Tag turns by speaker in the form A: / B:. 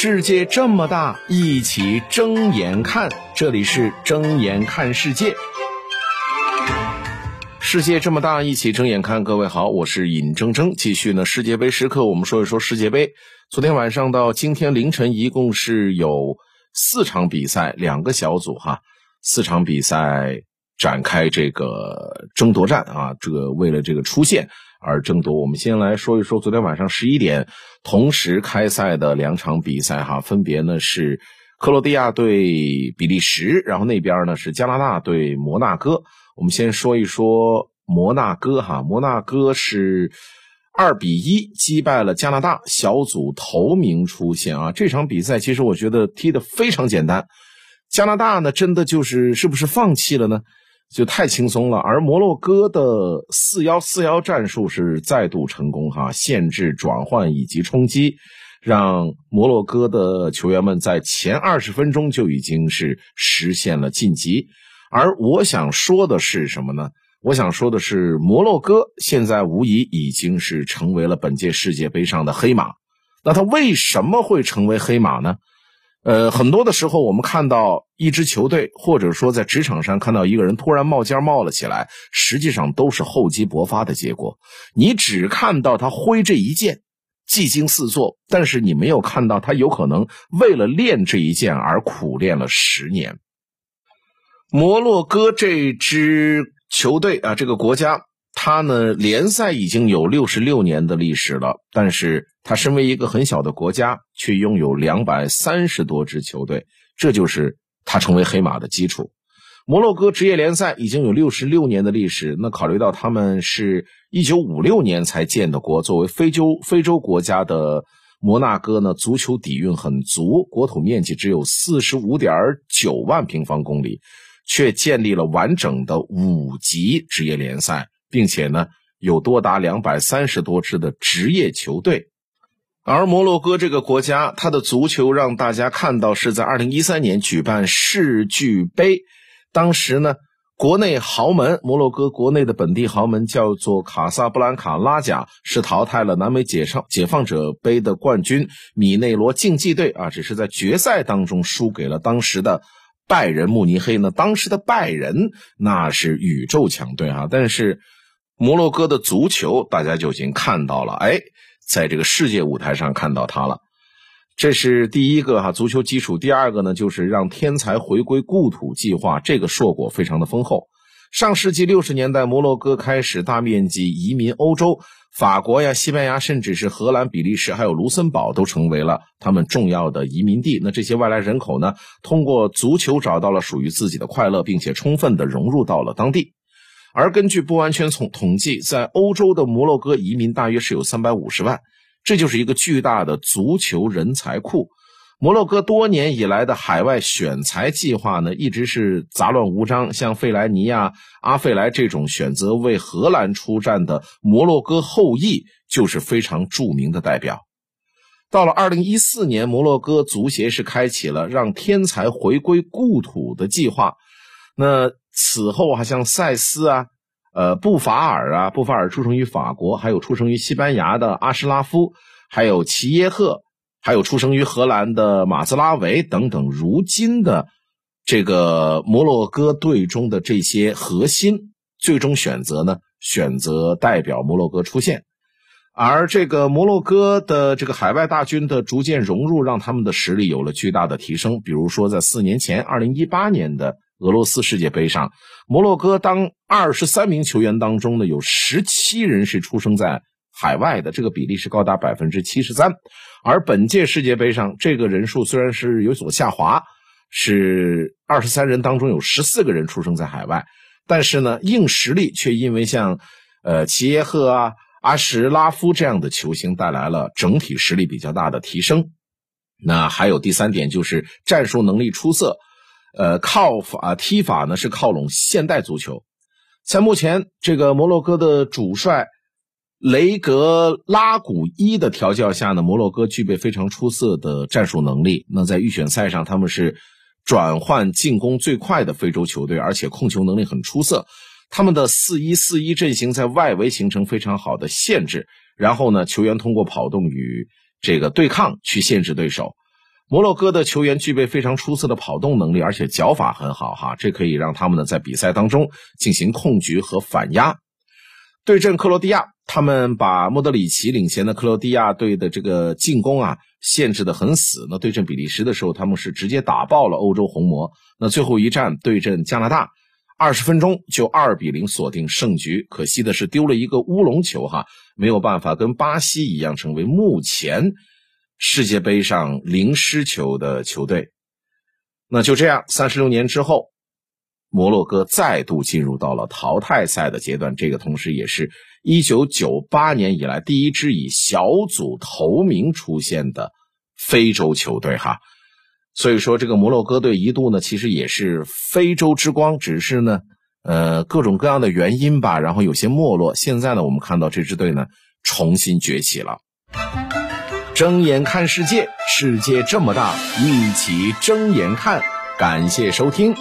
A: 世界这么大，一起睁眼看。这里是睁眼看世界。世界这么大，一起睁眼看。各位好，我是尹铮铮。继续呢，世界杯时刻，我们说一说世界杯。昨天晚上到今天凌晨，一共是有四场比赛，两个小组哈，四场比赛展开这个争夺战啊。这个为了这个出线。而争夺，我们先来说一说昨天晚上十一点同时开赛的两场比赛哈，分别呢是克罗地亚对比利时，然后那边呢是加拿大对摩纳哥。我们先说一说摩纳哥哈，摩纳哥是二比一击败了加拿大，小组头名出现啊。这场比赛其实我觉得踢得非常简单，加拿大呢真的就是是不是放弃了呢？就太轻松了，而摩洛哥的四幺四幺战术是再度成功哈，限制转换以及冲击，让摩洛哥的球员们在前二十分钟就已经是实现了晋级。而我想说的是什么呢？我想说的是，摩洛哥现在无疑已经是成为了本届世界杯上的黑马。那他为什么会成为黑马呢？呃，很多的时候，我们看到一支球队，或者说在职场上看到一个人突然冒尖冒了起来，实际上都是厚积薄发的结果。你只看到他挥这一剑，技惊四座，但是你没有看到他有可能为了练这一剑而苦练了十年。摩洛哥这支球队啊，这个国家。他呢，联赛已经有六十六年的历史了，但是他身为一个很小的国家，却拥有两百三十多支球队，这就是他成为黑马的基础。摩洛哥职业联赛已经有六十六年的历史，那考虑到他们是一九五六年才建的国，作为非洲非洲国家的摩纳哥呢，足球底蕴很足，国土面积只有四十五点九万平方公里，却建立了完整的五级职业联赛。并且呢，有多达两百三十多支的职业球队，而摩洛哥这个国家，它的足球让大家看到是在二零一三年举办世俱杯，当时呢，国内豪门摩洛哥国内的本地豪门叫做卡萨布兰卡拉贾，是淘汰了南美解放解放者杯的冠军米内罗竞技队啊，只是在决赛当中输给了当时的拜仁慕尼黑呢。当时的拜仁那是宇宙强队啊，但是。摩洛哥的足球，大家就已经看到了，哎，在这个世界舞台上看到它了。这是第一个哈足球基础。第二个呢，就是让天才回归故土计划，这个硕果非常的丰厚。上世纪六十年代，摩洛哥开始大面积移民欧洲，法国呀、西班牙，甚至是荷兰、比利时，还有卢森堡，都成为了他们重要的移民地。那这些外来人口呢，通过足球找到了属于自己的快乐，并且充分的融入到了当地。而根据不完全统统计，在欧洲的摩洛哥移民大约是有三百五十万，这就是一个巨大的足球人才库。摩洛哥多年以来的海外选材计划呢，一直是杂乱无章。像费莱尼亚、阿费莱这种选择为荷兰出战的摩洛哥后裔，就是非常著名的代表。到了二零一四年，摩洛哥足协是开启了让天才回归故土的计划。那此后啊，像塞斯啊，呃，布法尔啊，布法尔出生于法国，还有出生于西班牙的阿什拉夫，还有齐耶赫，还有出生于荷兰的马兹拉维等等，如今的这个摩洛哥队中的这些核心，最终选择呢，选择代表摩洛哥出现。而这个摩洛哥的这个海外大军的逐渐融入，让他们的实力有了巨大的提升。比如说，在四年前，二零一八年的。俄罗斯世界杯上，摩洛哥当二十三名球员当中呢，有十七人是出生在海外的，这个比例是高达百分之七十三。而本届世界杯上，这个人数虽然是有所下滑，是二十三人当中有十四个人出生在海外，但是呢，硬实力却因为像呃齐耶赫啊、阿什拉夫这样的球星带来了整体实力比较大的提升。那还有第三点就是战术能力出色。呃，靠法踢法呢是靠拢现代足球，在目前这个摩洛哥的主帅雷格拉古伊的调教下呢，摩洛哥具备非常出色的战术能力。那在预选赛上，他们是转换进攻最快的非洲球队，而且控球能力很出色。他们的四一四一阵型在外围形成非常好的限制，然后呢，球员通过跑动与这个对抗去限制对手。摩洛哥的球员具备非常出色的跑动能力，而且脚法很好哈，这可以让他们呢在比赛当中进行控局和反压。对阵克罗地亚，他们把莫德里奇领衔的克罗地亚队的这个进攻啊限制的很死。那对阵比利时的时候，他们是直接打爆了欧洲红魔。那最后一战对阵加拿大，二十分钟就二比零锁定胜局。可惜的是丢了一个乌龙球哈，没有办法跟巴西一样成为目前。世界杯上零失球的球队，那就这样，三十六年之后，摩洛哥再度进入到了淘汰赛的阶段。这个同时也是一九九八年以来第一支以小组头名出现的非洲球队哈。所以说，这个摩洛哥队一度呢，其实也是非洲之光，只是呢，呃，各种各样的原因吧，然后有些没落。现在呢，我们看到这支队呢重新崛起了。睁眼看世界，世界这么大，一起睁眼看。感谢收听。